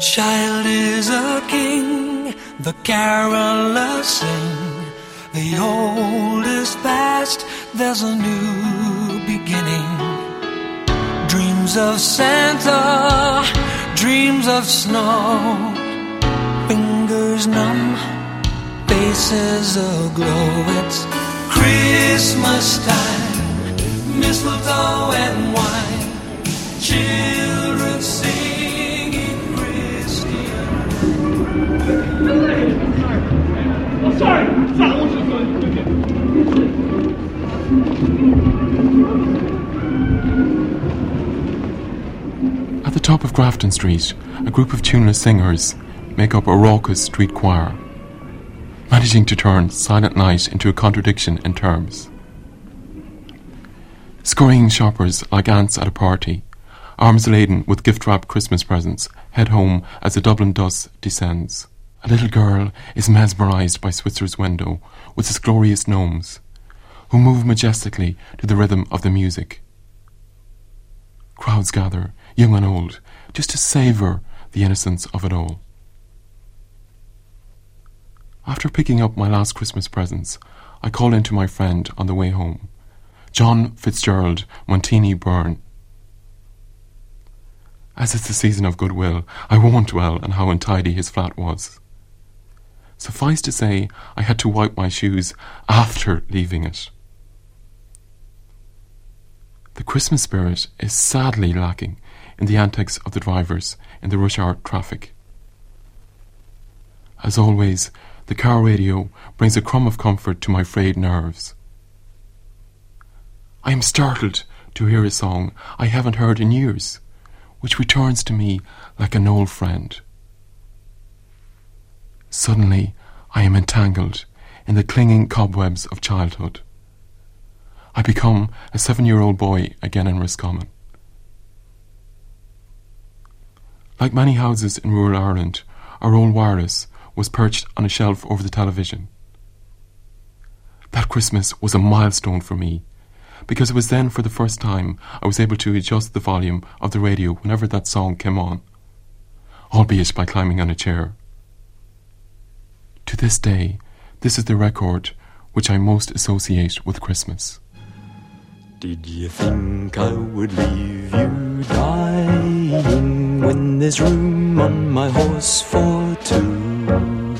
child is a king, the carolers sing. The old is past, there's a new beginning. Dreams of Santa, dreams of snow, fingers numb, faces aglow. It's Christmas time, mistletoe and wine, children singing At the top of Grafton Street, a group of tuneless singers make up a raucous street choir, managing to turn silent night into a contradiction in terms. Scurrying shoppers like ants at a party, arms laden with gift wrapped Christmas presents, head home as the Dublin dust descends. A little girl is mesmerised by Switzer's window with its glorious gnomes, who move majestically to the rhythm of the music. Crowds gather, young and old, just to savour the innocence of it all. After picking up my last Christmas presents, I call in to my friend on the way home, John Fitzgerald Montini Byrne. As it's the season of goodwill, I won't dwell on how untidy his flat was. Suffice to say, I had to wipe my shoes after leaving it. The Christmas spirit is sadly lacking in the antics of the drivers in the rush hour traffic. As always, the car radio brings a crumb of comfort to my frayed nerves. I am startled to hear a song I haven't heard in years, which returns to me like an old friend. Suddenly, I am entangled in the clinging cobwebs of childhood. I become a seven year old boy again in Roscommon. Like many houses in rural Ireland, our old wireless was perched on a shelf over the television. That Christmas was a milestone for me because it was then for the first time I was able to adjust the volume of the radio whenever that song came on, albeit by climbing on a chair. To this day, this is the record which I most associate with Christmas. Did you think I would leave you dying when there's room on my horse for two?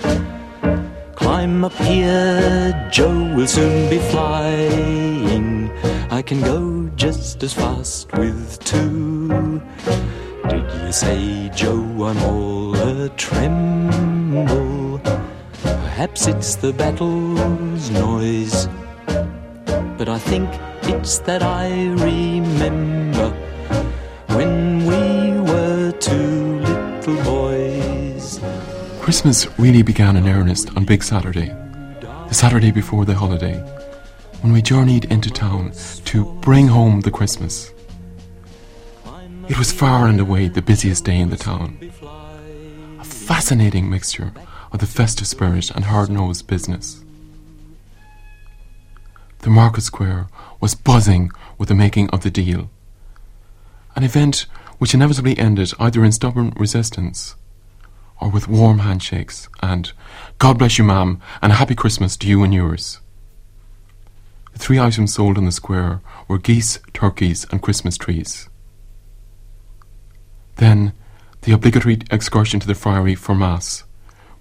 Climb up here, Joe will soon be flying. I can go just as fast with two. Did you say, Joe, I'm all a tremble? Perhaps it's the battle's noise, but I think it's that I remember when we were two little boys. Christmas really began in earnest on Big Saturday, the Saturday before the holiday, when we journeyed into town to bring home the Christmas. It was far and away the busiest day in the town. A fascinating mixture of the festive spirit and hard nosed business. The market square was buzzing with the making of the deal, an event which inevitably ended either in stubborn resistance or with warm handshakes and God bless you, ma'am, and a happy Christmas to you and yours. The three items sold in the square were geese, turkeys, and Christmas trees. Then the obligatory excursion to the friary for Mass,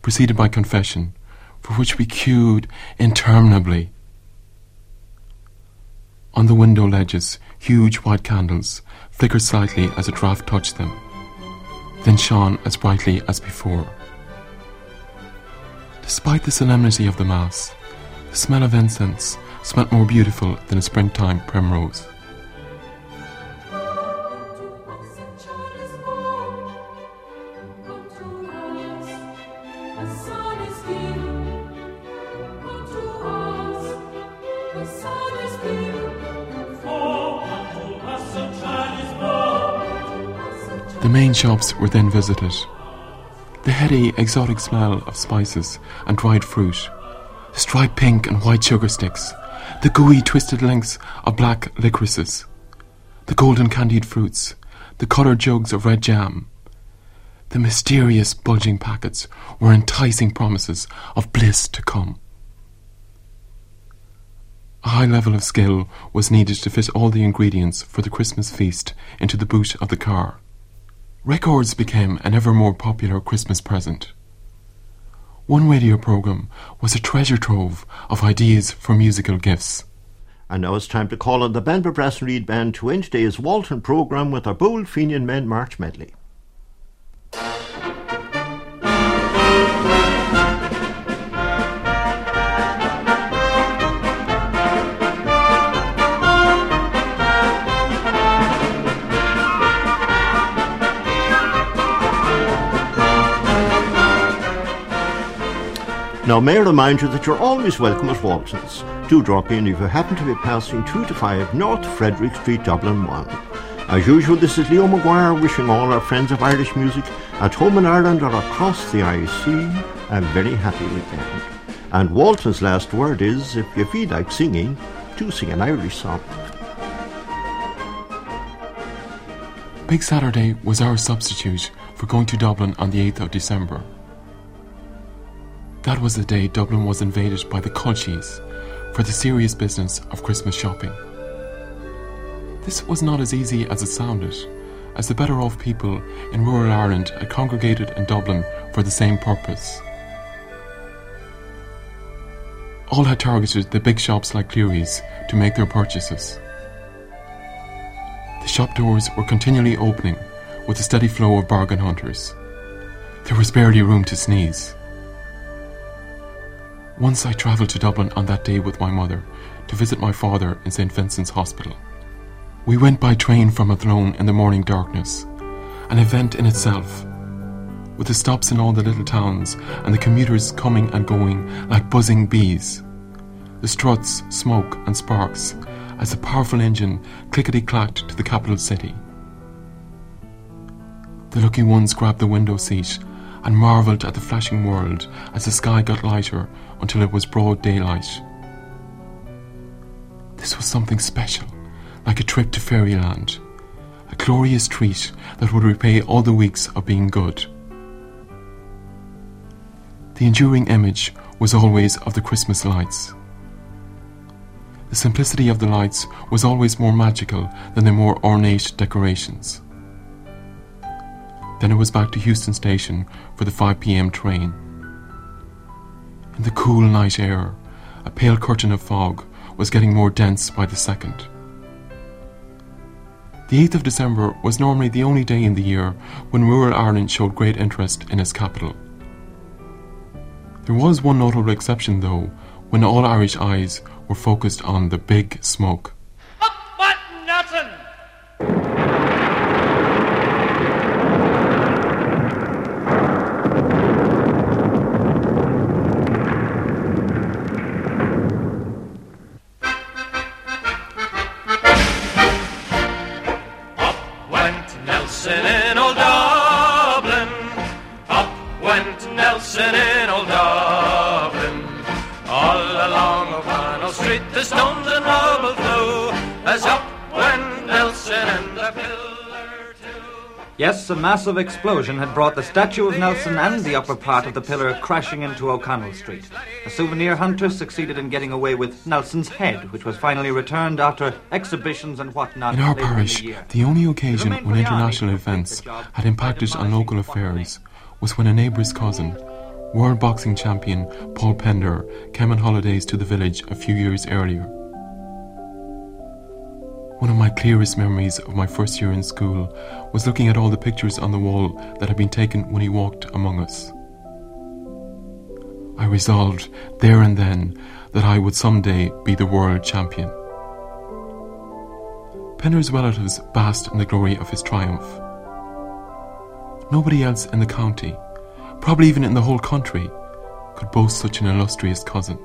preceded by confession, for which we queued interminably. On the window ledges, huge white candles flickered slightly as a draught touched them, then shone as brightly as before. Despite the solemnity of the Mass, the smell of incense smelt more beautiful than a springtime primrose. The main shops were then visited. The heady, exotic smell of spices and dried fruit, the striped pink and white sugar sticks, the gooey, twisted lengths of black licorices, the golden candied fruits, the coloured jugs of red jam, The mysterious bulging packets were enticing promises of bliss to come. A high level of skill was needed to fit all the ingredients for the Christmas feast into the boot of the car. Records became an ever more popular Christmas present. One radio program was a treasure trove of ideas for musical gifts. And now it's time to call on the Banbury Brass and Reed Band to end today's Walton programme with our Bold Fenian Men March Medley. Now, may I remind you that you're always welcome at Walton's. Do drop in if you happen to be passing 2 to 5 North Frederick Street, Dublin 1. As usual, this is Leo Maguire wishing all our friends of Irish music at home in Ireland or across the IC a very happy weekend. And Walton's last word is if you feel like singing, do sing an Irish song. Big Saturday was our substitute for going to Dublin on the 8th of December. That was the day Dublin was invaded by the Culchies for the serious business of Christmas shopping. This was not as easy as it sounded, as the better off people in rural Ireland had congregated in Dublin for the same purpose. All had targeted the big shops like Clerys to make their purchases. The shop doors were continually opening with a steady flow of bargain hunters. There was barely room to sneeze. Once I travelled to Dublin on that day with my mother to visit my father in St Vincent's Hospital. We went by train from Athlone in the morning darkness, an event in itself, with the stops in all the little towns and the commuters coming and going like buzzing bees. The struts, smoke, and sparks as the powerful engine clickety clacked to the capital city. The lucky ones grabbed the window seat and marvelled at the flashing world as the sky got lighter until it was broad daylight. This was something special, like a trip to fairyland, a glorious treat that would repay all the weeks of being good. The enduring image was always of the Christmas lights. The simplicity of the lights was always more magical than the more ornate decorations. Then it was back to Heuston Station for the 5 pm train. In the cool night air, a pale curtain of fog was getting more dense by the second. The 8th of December was normally the only day in the year when rural Ireland showed great interest in its capital. There was one notable exception, though, when all Irish eyes were focused on the big smoke. Yes, a massive explosion had brought the statue of Nelson and the upper part of the pillar crashing into O'Connell Street. A souvenir hunter succeeded in getting away with Nelson's head, which was finally returned after exhibitions and whatnot. In our parish, the, the only occasion when for the army international events had impacted on local affairs was when a neighbour's cousin, world boxing champion Paul Pender, came on holidays to the village a few years earlier. One of my clearest memories of my first year in school was looking at all the pictures on the wall that had been taken when he walked among us. I resolved there and then that I would someday be the world champion. Pender's relatives basked in the glory of his triumph. Nobody else in the county, probably even in the whole country, could boast such an illustrious cousin.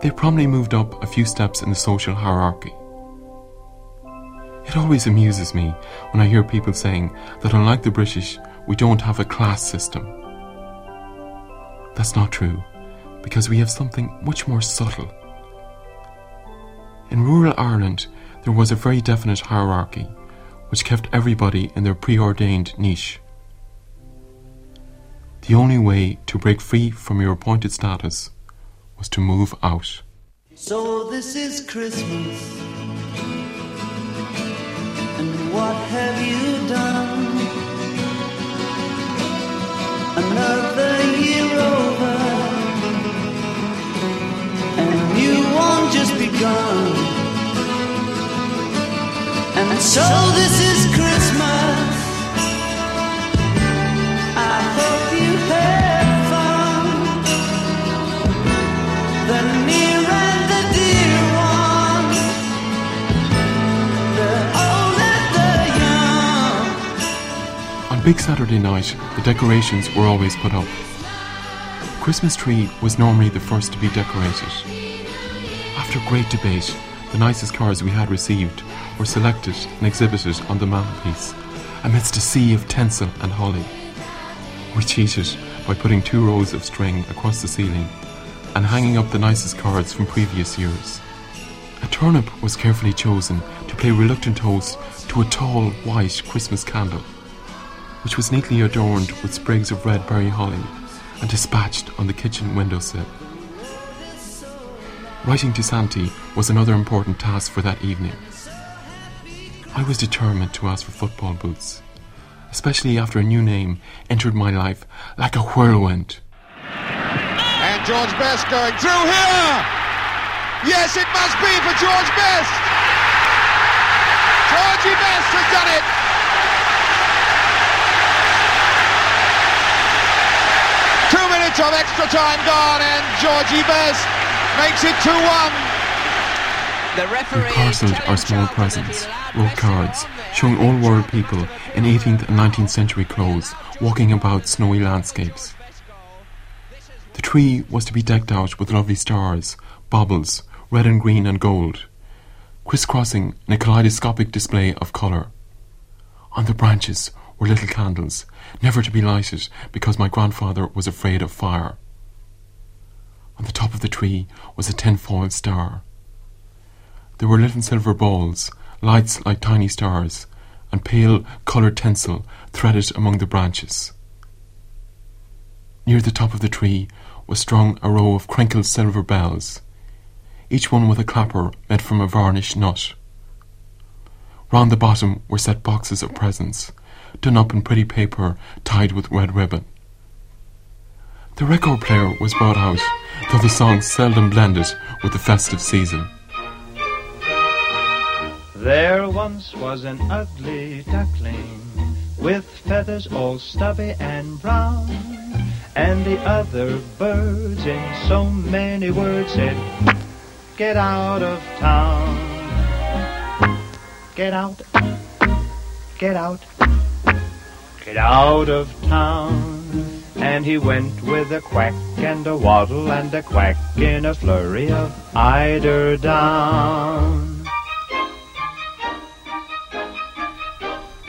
They promptly moved up a few steps in the social hierarchy. It always amuses me when I hear people saying that unlike the British, we don't have a class system. That's not true, because we have something much more subtle. In rural Ireland, there was a very definite hierarchy, which kept everybody in their preordained niche. The only way to break free from your appointed status was to move out. So this is Christmas. And what have you done? Another year over. And new one just begun. And so this is On Big Saturday night, the decorations were always put up. Christmas tree was normally the first to be decorated. After great debate, the nicest cards we had received were selected and exhibited on the mantelpiece amidst a sea of tinsel and holly. We cheated by putting two rows of string across the ceiling and hanging up the nicest cards from previous years. A turnip was carefully chosen to play reluctant host to a tall white Christmas candle, which was neatly adorned with sprigs of red berry holly and dispatched on the kitchen windowsill. Writing to Santi was another important task for that evening. I was determined to ask for football boots, especially after a new name entered my life like a whirlwind. And George Best going through here. Yes, it must be for George Best. Georgie Best has done it. Two minutes of extra time gone, and Georgie Best makes it 2 1. The We referee parcelled our small presents, wrote cards, showing old world people in 18th and 19th century clothes walking about snowy landscapes. The tree was to be decked out with lovely stars, baubles, red and green and gold, crisscrossing in a kaleidoscopic display of colour. On the branches were little candles, never to be lighted because my grandfather was afraid of fire. On the top of the tree was a tinfoil star. There were little silver balls, lights like tiny stars, and pale coloured tinsel threaded among the branches. Near the top of the tree was strung a row of crinkled silver bells, each one with a clapper made from a varnished nut. Round the bottom were set boxes of presents, done up in pretty paper tied with red ribbon. The record player was brought out, though the songs seldom blended with the festive season. There once was an ugly duckling with feathers all stubby and brown. And the other birds in so many words said, Get out of town. Get out. Get out. Get out of town. And he went with a quack and a waddle and a quack in a flurry of eider down.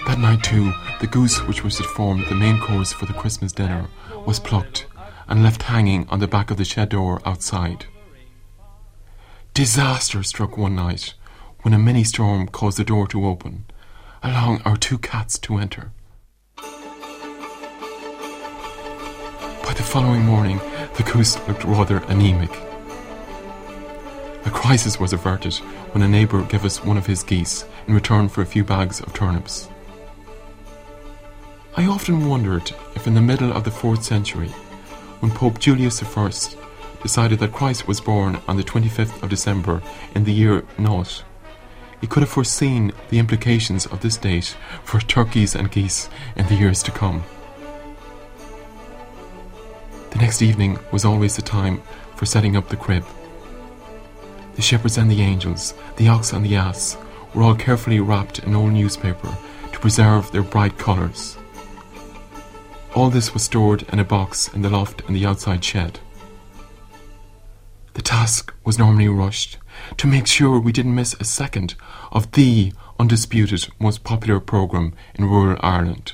That night, too, the goose which was to form the main course for the Christmas dinner was plucked and left hanging on the back of the shed door outside. Disaster struck one night when a mini storm caused the door to open, allowing our two cats to enter. The following morning, the goose looked rather anemic. A crisis was averted when a neighbour gave us one of his geese in return for a few bags of turnips. I often wondered if, in the middle of the fourth century, when Pope Julius I decided that Christ was born on the 25th of December in the year naught, he could have foreseen the implications of this date for turkeys and geese in the years to come. The next evening was always the time for setting up the crib. The shepherds and the angels, the ox and the ass, were all carefully wrapped in old newspaper to preserve their bright colours. All this was stored in a box in the loft in the outside shed. The task was normally rushed to make sure we didn't miss a second of the undisputed most popular programme in rural Ireland.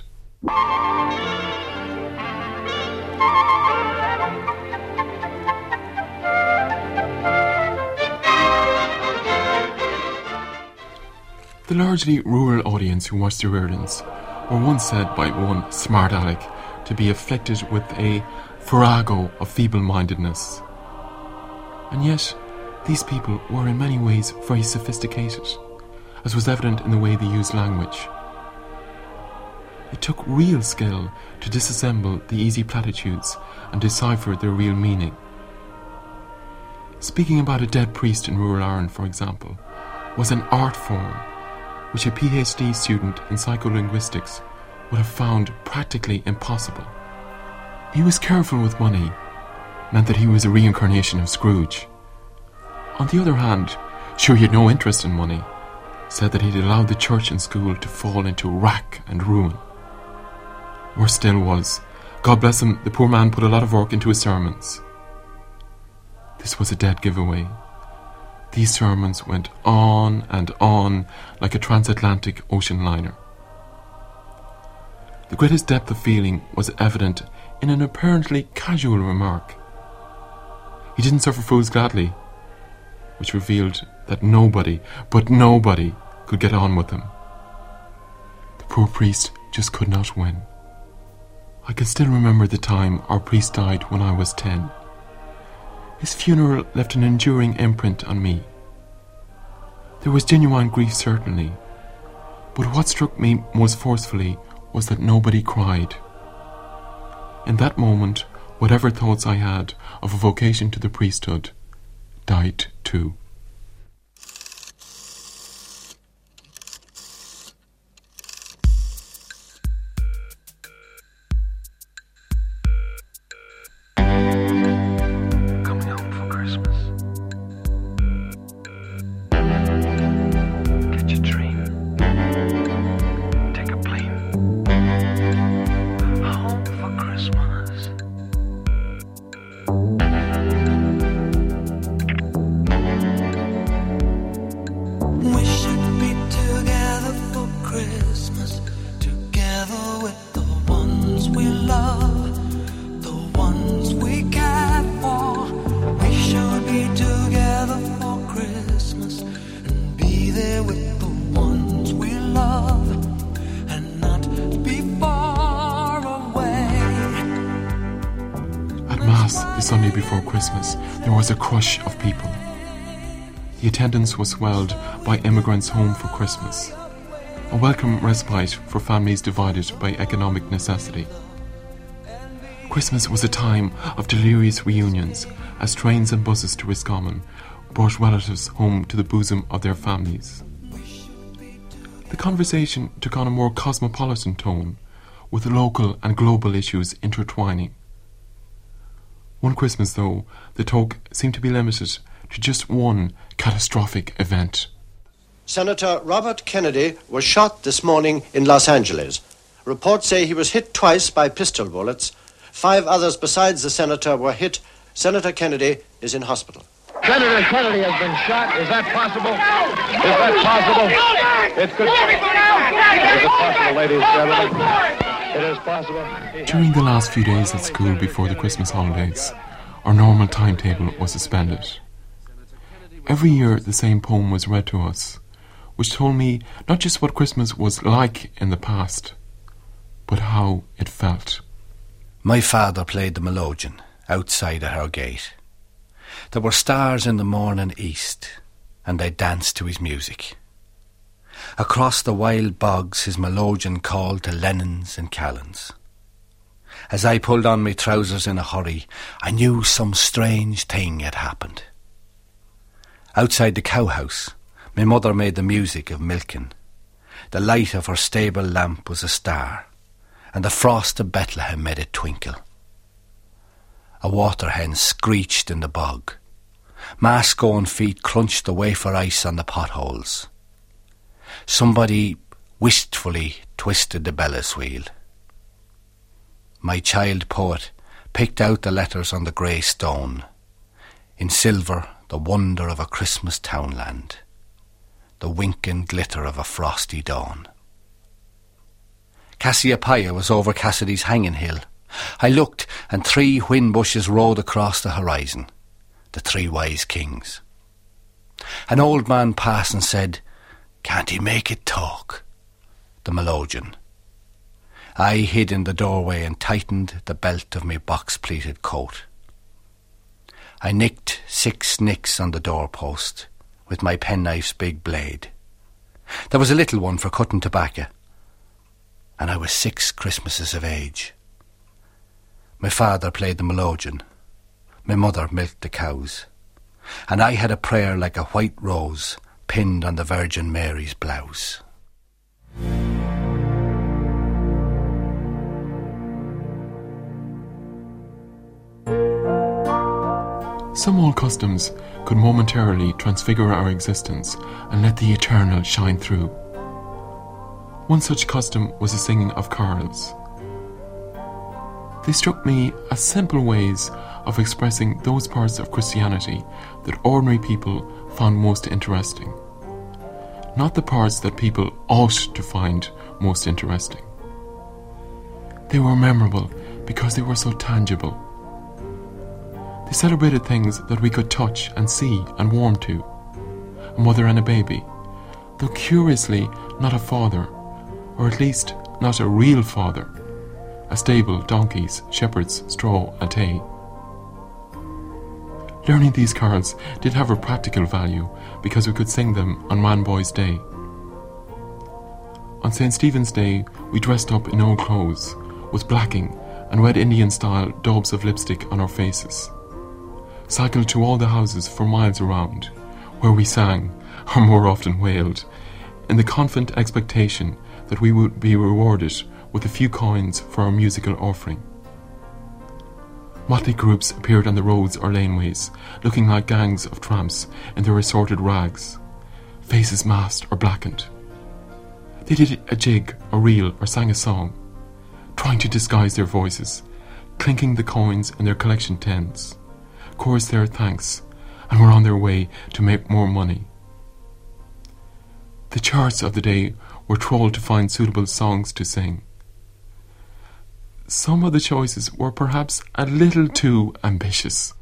The largely rural audience who watched the Riordans were once said by one smart aleck to be afflicted with a farrago of feeble mindedness. And yet, these people were in many ways very sophisticated, as was evident in the way they used language. It took real skill to disassemble the easy platitudes and decipher their real meaning. Speaking about a dead priest in rural Ireland, for example, was an art form which a PhD student in psycholinguistics would have found practically impossible. He was careful with money, meant that he was a reincarnation of Scrooge. On the other hand, sure he had no interest in money, said that he'd allowed the church and school to fall into rack and ruin. Worse still was, God bless him, the poor man put a lot of work into his sermons. This was a dead giveaway. These sermons went on and on like a transatlantic ocean liner. The greatest depth of feeling was evident in an apparently casual remark. He didn't suffer fools gladly, which revealed that nobody, but nobody, could get on with him. The poor priest just could not win. I can still remember the time our priest died when I was ten. His funeral left an enduring imprint on me. There was genuine grief, certainly, but what struck me most forcefully was that nobody cried. In that moment, whatever thoughts I had of a vocation to the priesthood died too. Of people. The attendance was swelled by immigrants home for Christmas, a welcome respite for families divided by economic necessity. Christmas was a time of delirious reunions as trains and buses to Roscommon brought relatives home to the bosom of their families. The conversation took on a more cosmopolitan tone, with local and global issues intertwining. One Christmas, though, the talk seemed to be limited to just one catastrophic event. Senator Robert Kennedy was shot this morning in Los Angeles. Reports say he was hit twice by pistol bullets. Five others besides the senator were hit. Senator Kennedy is in hospital. Senator Kennedy has been shot. Is that possible? Is that possible? It could. Is it possible, ladies and gentlemen? It is possible. During the last few days at school before the Christmas holidays, our normal timetable was suspended. Every year, the same poem was read to us, which told me not just what Christmas was like in the past, but how it felt. My father played the melodeon outside at our gate. There were stars in the morning east, and they danced to his music. Across the wild bogs his melodeon called to Lennons and Callans. As I pulled on my trousers in a hurry, I knew some strange thing had happened. Outside the cowhouse, my mother made the music of milking. The light of her stable lamp was a star, and the frost of Bethlehem made it twinkle. A water hen screeched in the bog. Mascone feet crunched the wafer ice on the potholes. Somebody wistfully twisted the bellows wheel. My child poet picked out the letters on the grey stone. In silver, the wonder of a Christmas townland, the winking glitter of a frosty dawn. Cassiopeia was over Cassidy's hanging hill. I looked, and three whin bushes rode across the horizon, the three wise kings. An old man passed and said, Can't he make it talk? The melodeon. I hid in the doorway and tightened the belt of my box pleated coat. I nicked six nicks on the doorpost with my penknife's big blade. There was a little one for cutting tobacco, and I was six Christmases of age. My father played the melodeon, my mother milked the cows, and I had a prayer like a white rose pinned on the Virgin Mary's blouse. Some old customs could momentarily transfigure our existence and let the eternal shine through. One such custom was the singing of carols. They struck me as simple ways of expressing those parts of Christianity that ordinary people found most interesting, not the parts that people ought to find most interesting. They were memorable because they were so tangible. They celebrated things that we could touch and see and warm to a mother and a baby, though curiously not a father, or at least not a real father, a stable, donkeys, shepherds, straw, and hay. Learning these carols did have a practical value because we could sing them on Wren Boy's Day. On St. Stephen's Day, we dressed up in old clothes, with blacking and red Indian style daubs of lipstick on our faces. Cycled to all the houses for miles around, where we sang, or more often wailed, in the confident expectation that we would be rewarded with a few coins for our musical offering. Motley groups appeared on the roads or laneways, looking like gangs of tramps in their assorted rags, faces masked or blackened. They did a jig, a reel, or sang a song, trying to disguise their voices, clinking the coins in their collection tins, chorused their thanks, and were on their way to make more money. The charts of the day were trolled to find suitable songs to sing. Some of the choices were perhaps a little too ambitious.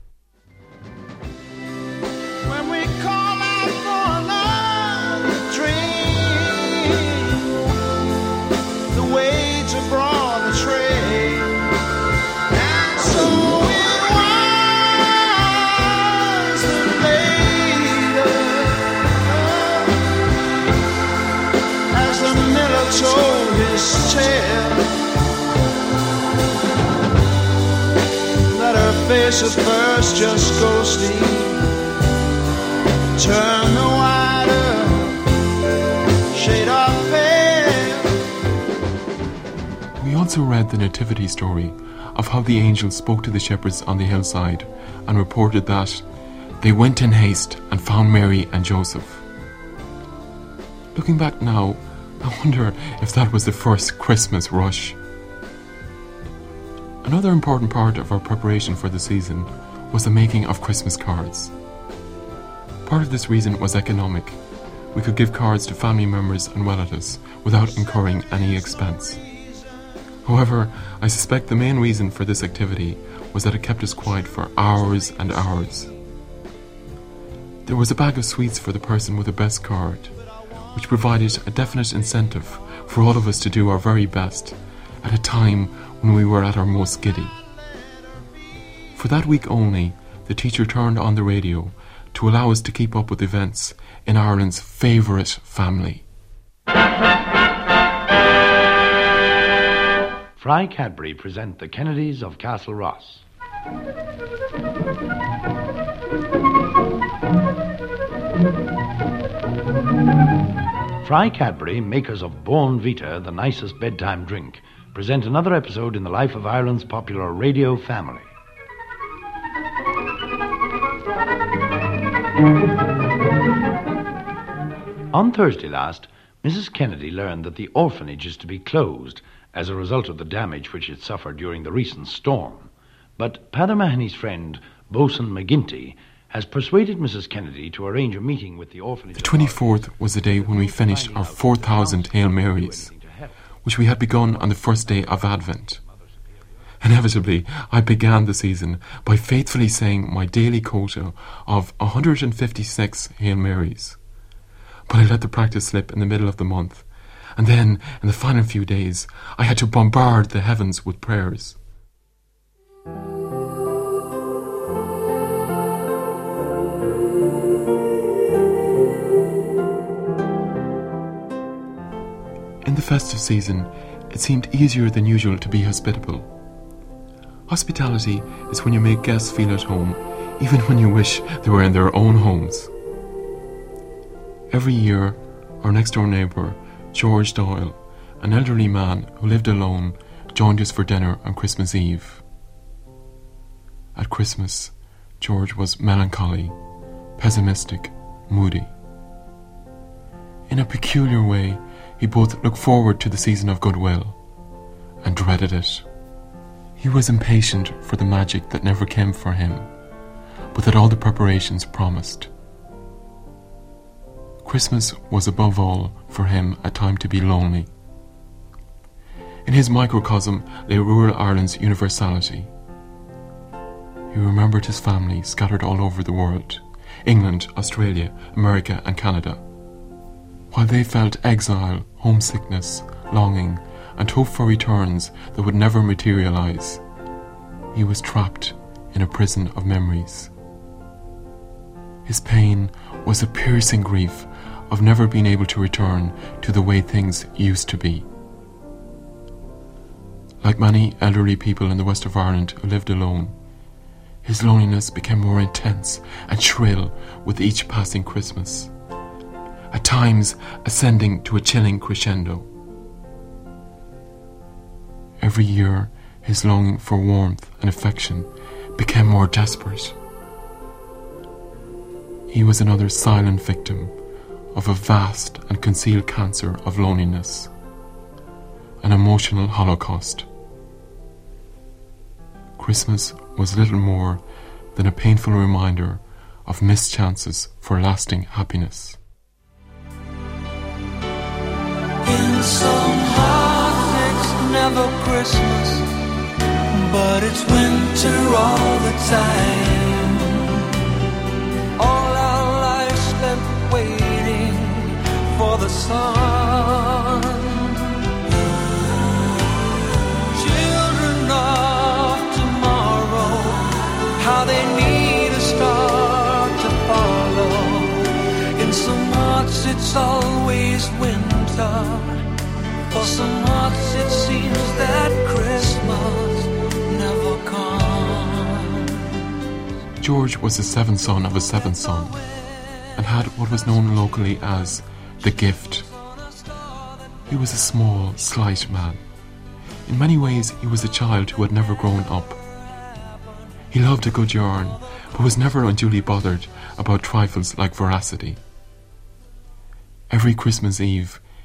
Just turn the wider shade of. We also read the nativity story of how the angel spoke to the shepherds on the hillside and reported that they went in haste and found Mary and Joseph. Looking back now, I wonder if that was the first Christmas rush. Another important part of our preparation for the season was the making of Christmas cards. Part of this reason was economic. We could give cards to family members and relatives without incurring any expense. However, I suspect the main reason for this activity was that it kept us quiet for hours and hours. There was a bag of sweets for the person with the best card, which provided a definite incentive for all of us to do our very best at a time when we were at our most giddy. For that week only, the teacher turned on the radio to allow us to keep up with events in Ireland's favourite family. Fry Cadbury present the Kennedys of Castle Ross. Fry Cadbury, makers of Bournvita, the nicest bedtime drink, present another episode in the life of Ireland's popular radio family. On Thursday last, Mrs. Kennedy learned that the orphanage is to be closed as a result of the damage which it suffered during the recent storm. But Padder Mahony's friend, Bosun McGinty, has persuaded Mrs. Kennedy to arrange a meeting with the orphanage. The 24th was the day when we finished our 4,000 Hail Marys, which we had begun on the first day of Advent. Inevitably, I began the season by faithfully saying my daily quota of 156 Hail Marys. but I let the practice slip in the middle of the month. And then, in the final few days, I had to bombard the heavens with prayers. In the festive season, it seemed easier than usual to be hospitable. Hospitality is when you make guests feel at home, even when you wish they were in their own homes. Every year, our next door neighbour, George Doyle, an elderly man who lived alone, joined us for dinner on Christmas Eve. At Christmas, George was melancholy, pessimistic, moody. In a peculiar way, he both looked forward to the season of goodwill and dreaded it. He was impatient for the magic that never came for him, but that all the preparations promised. Christmas was above all for him a time to be lonely. In his microcosm lay rural Ireland's universality. He remembered his family scattered all over the world England, Australia, America, and Canada. While they felt exile, homesickness, longing, and hope for returns that would never materialize, he was trapped in a prison of memories. His pain was a piercing grief of never being able to return to the way things used to be. Like many elderly people in the west of Ireland who lived alone, his loneliness became more intense and shrill with each passing Christmas, at times ascending to a chilling crescendo. Every year, his longing for warmth and affection became more desperate. He was another silent victim of a vast and concealed cancer of loneliness, an emotional holocaust. Christmas was little more than a painful reminder of missed chances for lasting happiness. Never Christmas, but it's winter all the time. All our lives spent waiting for the sun. Children of tomorrow, how they need a star to follow. In some hearts it's always winter. George was the seventh son of a seventh son and had what was known locally as the gift. He was a small, slight man. In many ways, he was a child who had never grown up. He loved a good yarn, but was never unduly bothered about trifles like veracity. Every Christmas Eve,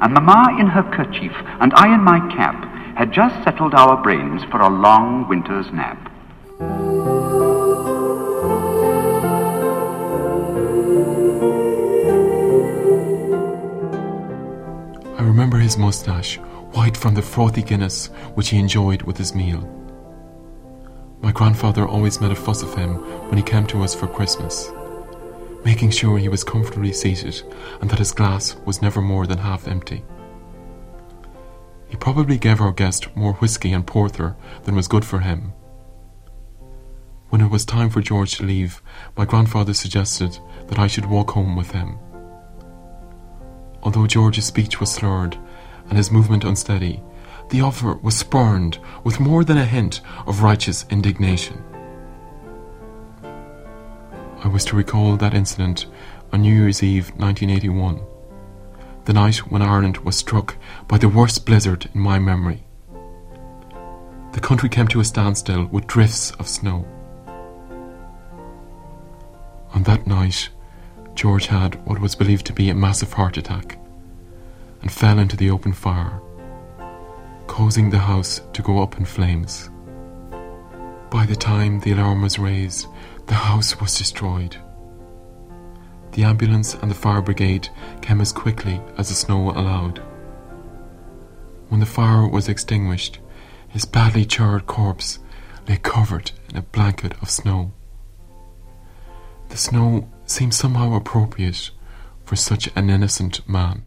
And Mamma in her kerchief, and I in my cap, had just settled our brains for a long winter's nap. I remember his moustache, white from the frothy Guinness which he enjoyed with his meal. My grandfather always made a fuss of him when he came to us for Christmas, making sure he was comfortably seated and that his glass was never more than half empty. He probably gave our guest more whisky and porter than was good for him. When it was time for George to leave, my grandfather suggested that I should walk home with him. Although George's speech was slurred and his movement unsteady, the offer was spurned with more than a hint of righteous indignation. I was to recall that incident on New Year's Eve 1981, the night when Ireland was struck by the worst blizzard in my memory. The country came to a standstill with drifts of snow. On that night, George had what was believed to be a massive heart attack, and fell into the open fire, causing the house to go up in flames. By the time the alarm was raised, the house was destroyed. The ambulance and the fire brigade came as quickly as the snow allowed. When the fire was extinguished, his badly charred corpse lay covered in a blanket of snow. The snow seemed somehow appropriate for such an innocent man.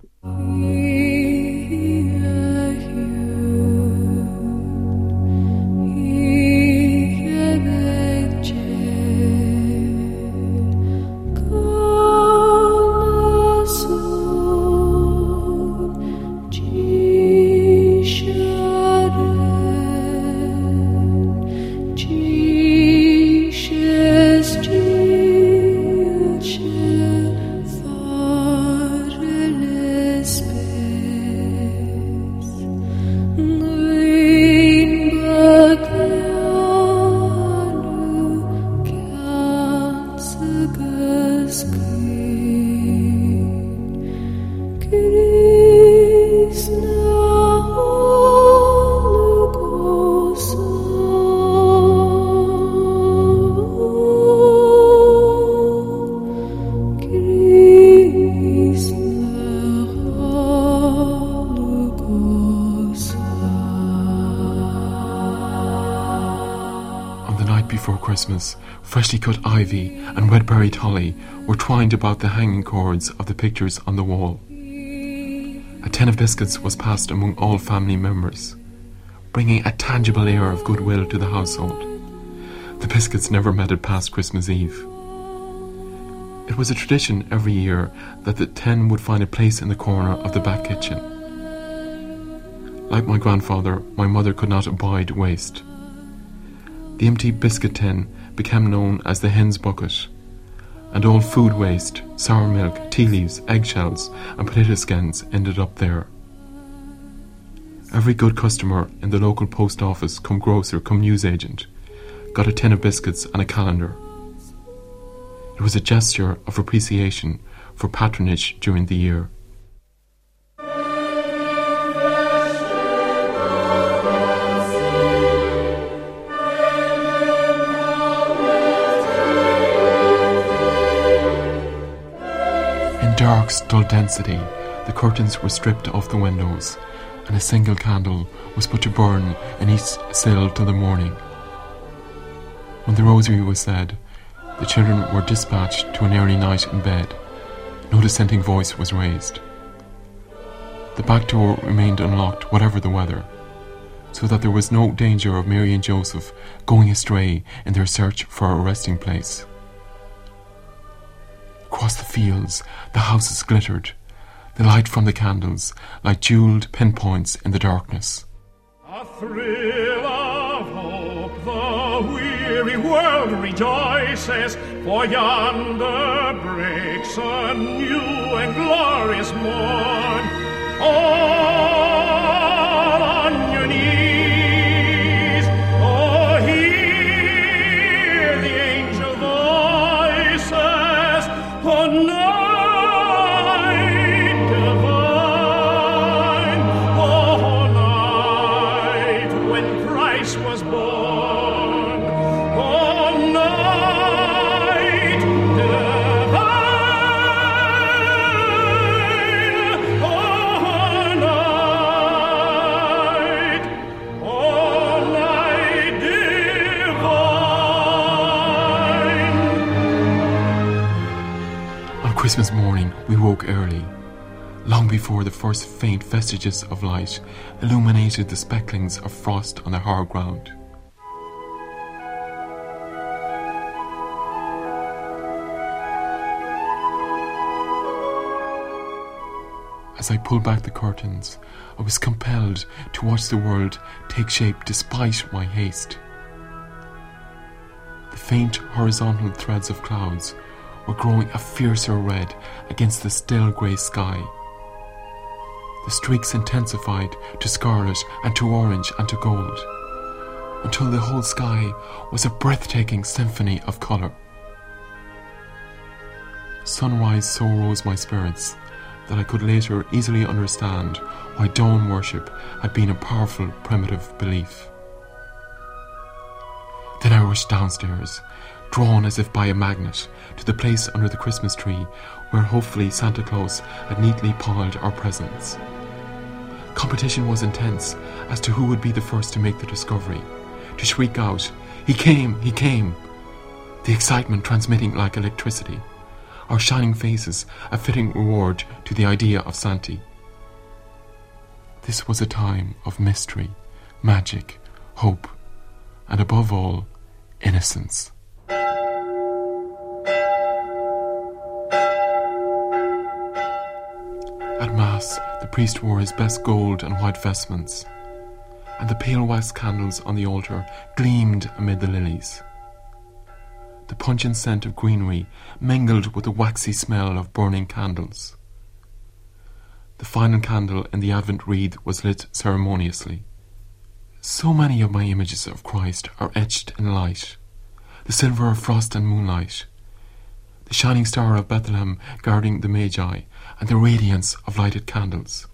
Ivy and red-berried holly were twined about the hanging cords of the pictures on the wall. A tin of biscuits was passed among all family members, bringing a tangible air of goodwill to the household. The biscuits never met it past Christmas Eve. It was a tradition every year that the tin would find a place in the corner of the back kitchen. Like my grandfather, my mother could not abide waste. The empty biscuit tin became known as the hen's bucket, and all food waste, sour milk, tea leaves, eggshells, and potato skins ended up there. Every good customer in the local post office, come grocer, come newsagent, got a tin of biscuits and a calendar. It was a gesture of appreciation for patronage during the year. In dark, dull density, the curtains were stripped off the windows, and a single candle was put to burn in each cell till the morning. When the rosary was said, the children were dispatched to an early night in bed. No dissenting voice was raised. The back door remained unlocked, whatever the weather, so that there was no danger of Mary and Joseph going astray in their search for a resting place. Across the fields, the houses glittered, the light from the candles like jeweled pinpoints in the darkness. A thrill of hope, the weary world rejoices, for yonder breaks a new and glorious morn. All before the first faint vestiges of light illuminated the specklings of frost on the hard ground. As I pulled back the curtains, I was compelled to watch the world take shape despite my haste. The faint horizontal threads of clouds were growing a fiercer red against the still grey sky. The streaks intensified to scarlet and to orange and to gold, until the whole sky was a breathtaking symphony of colour. Sunrise so rose my spirits that I could later easily understand why dawn worship had been a powerful primitive belief. Then I rushed downstairs, drawn as if by a magnet, to the place under the Christmas tree where hopefully Santa Claus had neatly piled our presents. Competition was intense as to who would be the first to make the discovery, to shriek out, He came! He came! The excitement transmitting like electricity, our shining faces a fitting reward to the idea of Santi. This was a time of mystery, magic, hope, and above all, innocence. At Mass, the priest wore his best gold and white vestments, and the pale wax candles on the altar gleamed amid the lilies. The pungent scent of greenery mingled with the waxy smell of burning candles. The final candle in the Advent wreath was lit ceremoniously. So many of my images of Christ are etched in light the silver of frost and moonlight, the shining star of Bethlehem guarding the Magi, and the radiance of lighted candles.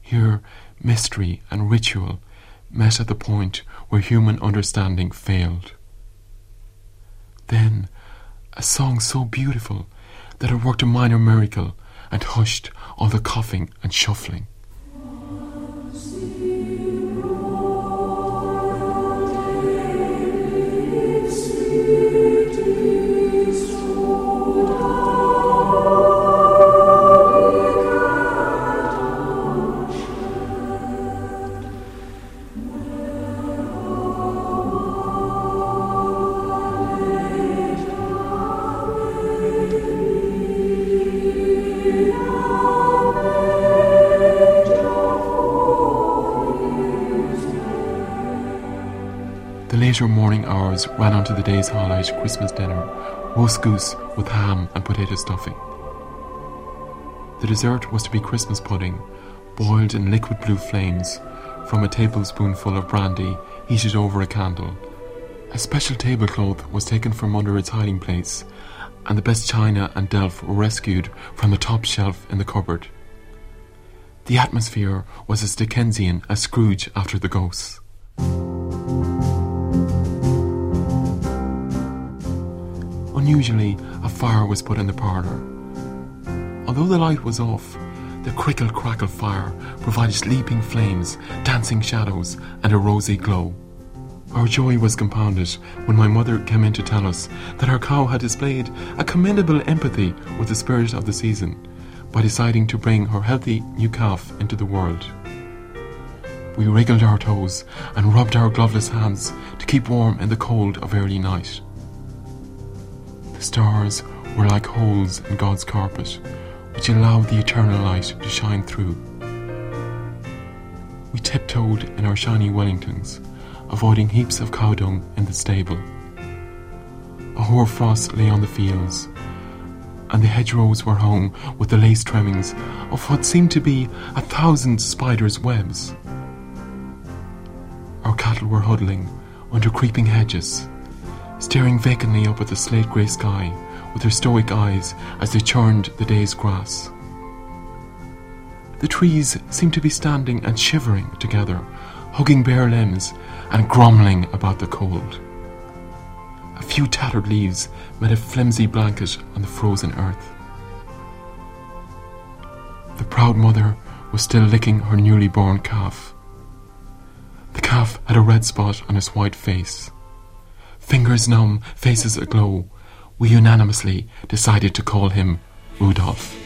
Here, mystery and ritual met at the point where human understanding failed. Then, a song so beautiful that it worked a minor miracle and hushed all the coughing and shuffling. Ran on to the day's highlight Christmas dinner roast goose with ham and potato stuffing. The dessert was to be Christmas pudding, boiled in liquid blue flames from a tablespoonful of brandy heated over a candle. A special tablecloth was taken from under its hiding place, and the best china and delf were rescued from the top shelf in the cupboard. The atmosphere was as Dickensian as Scrooge after the ghosts. Unusually, a fire was put in the parlour. Although the light was off, the crickle crackle fire provided leaping flames, dancing shadows, and a rosy glow. Our joy was compounded when my mother came in to tell us that our cow had displayed a commendable empathy with the spirit of the season by deciding to bring her healthy new calf into the world. We wriggled our toes and rubbed our gloveless hands to keep warm in the cold of early night. Stars were like holes in God's carpet, which allowed the eternal light to shine through. We tiptoed in our shiny Wellingtons, avoiding heaps of cow dung in the stable. A hoarfrost lay on the fields, and the hedgerows were hung with the lace trimmings of what seemed to be a thousand spiders' webs. Our cattle were huddling under creeping hedges, staring vacantly up at the slate grey sky with her stoic eyes as they churned the day's grass. The trees seemed to be standing and shivering together, hugging bare limbs and grumbling about the cold. A few tattered leaves made a flimsy blanket on the frozen earth. The proud mother was still licking her newly born calf. The calf had a red spot on his white face. Fingers numb, faces aglow, we unanimously decided to call him Rudolph.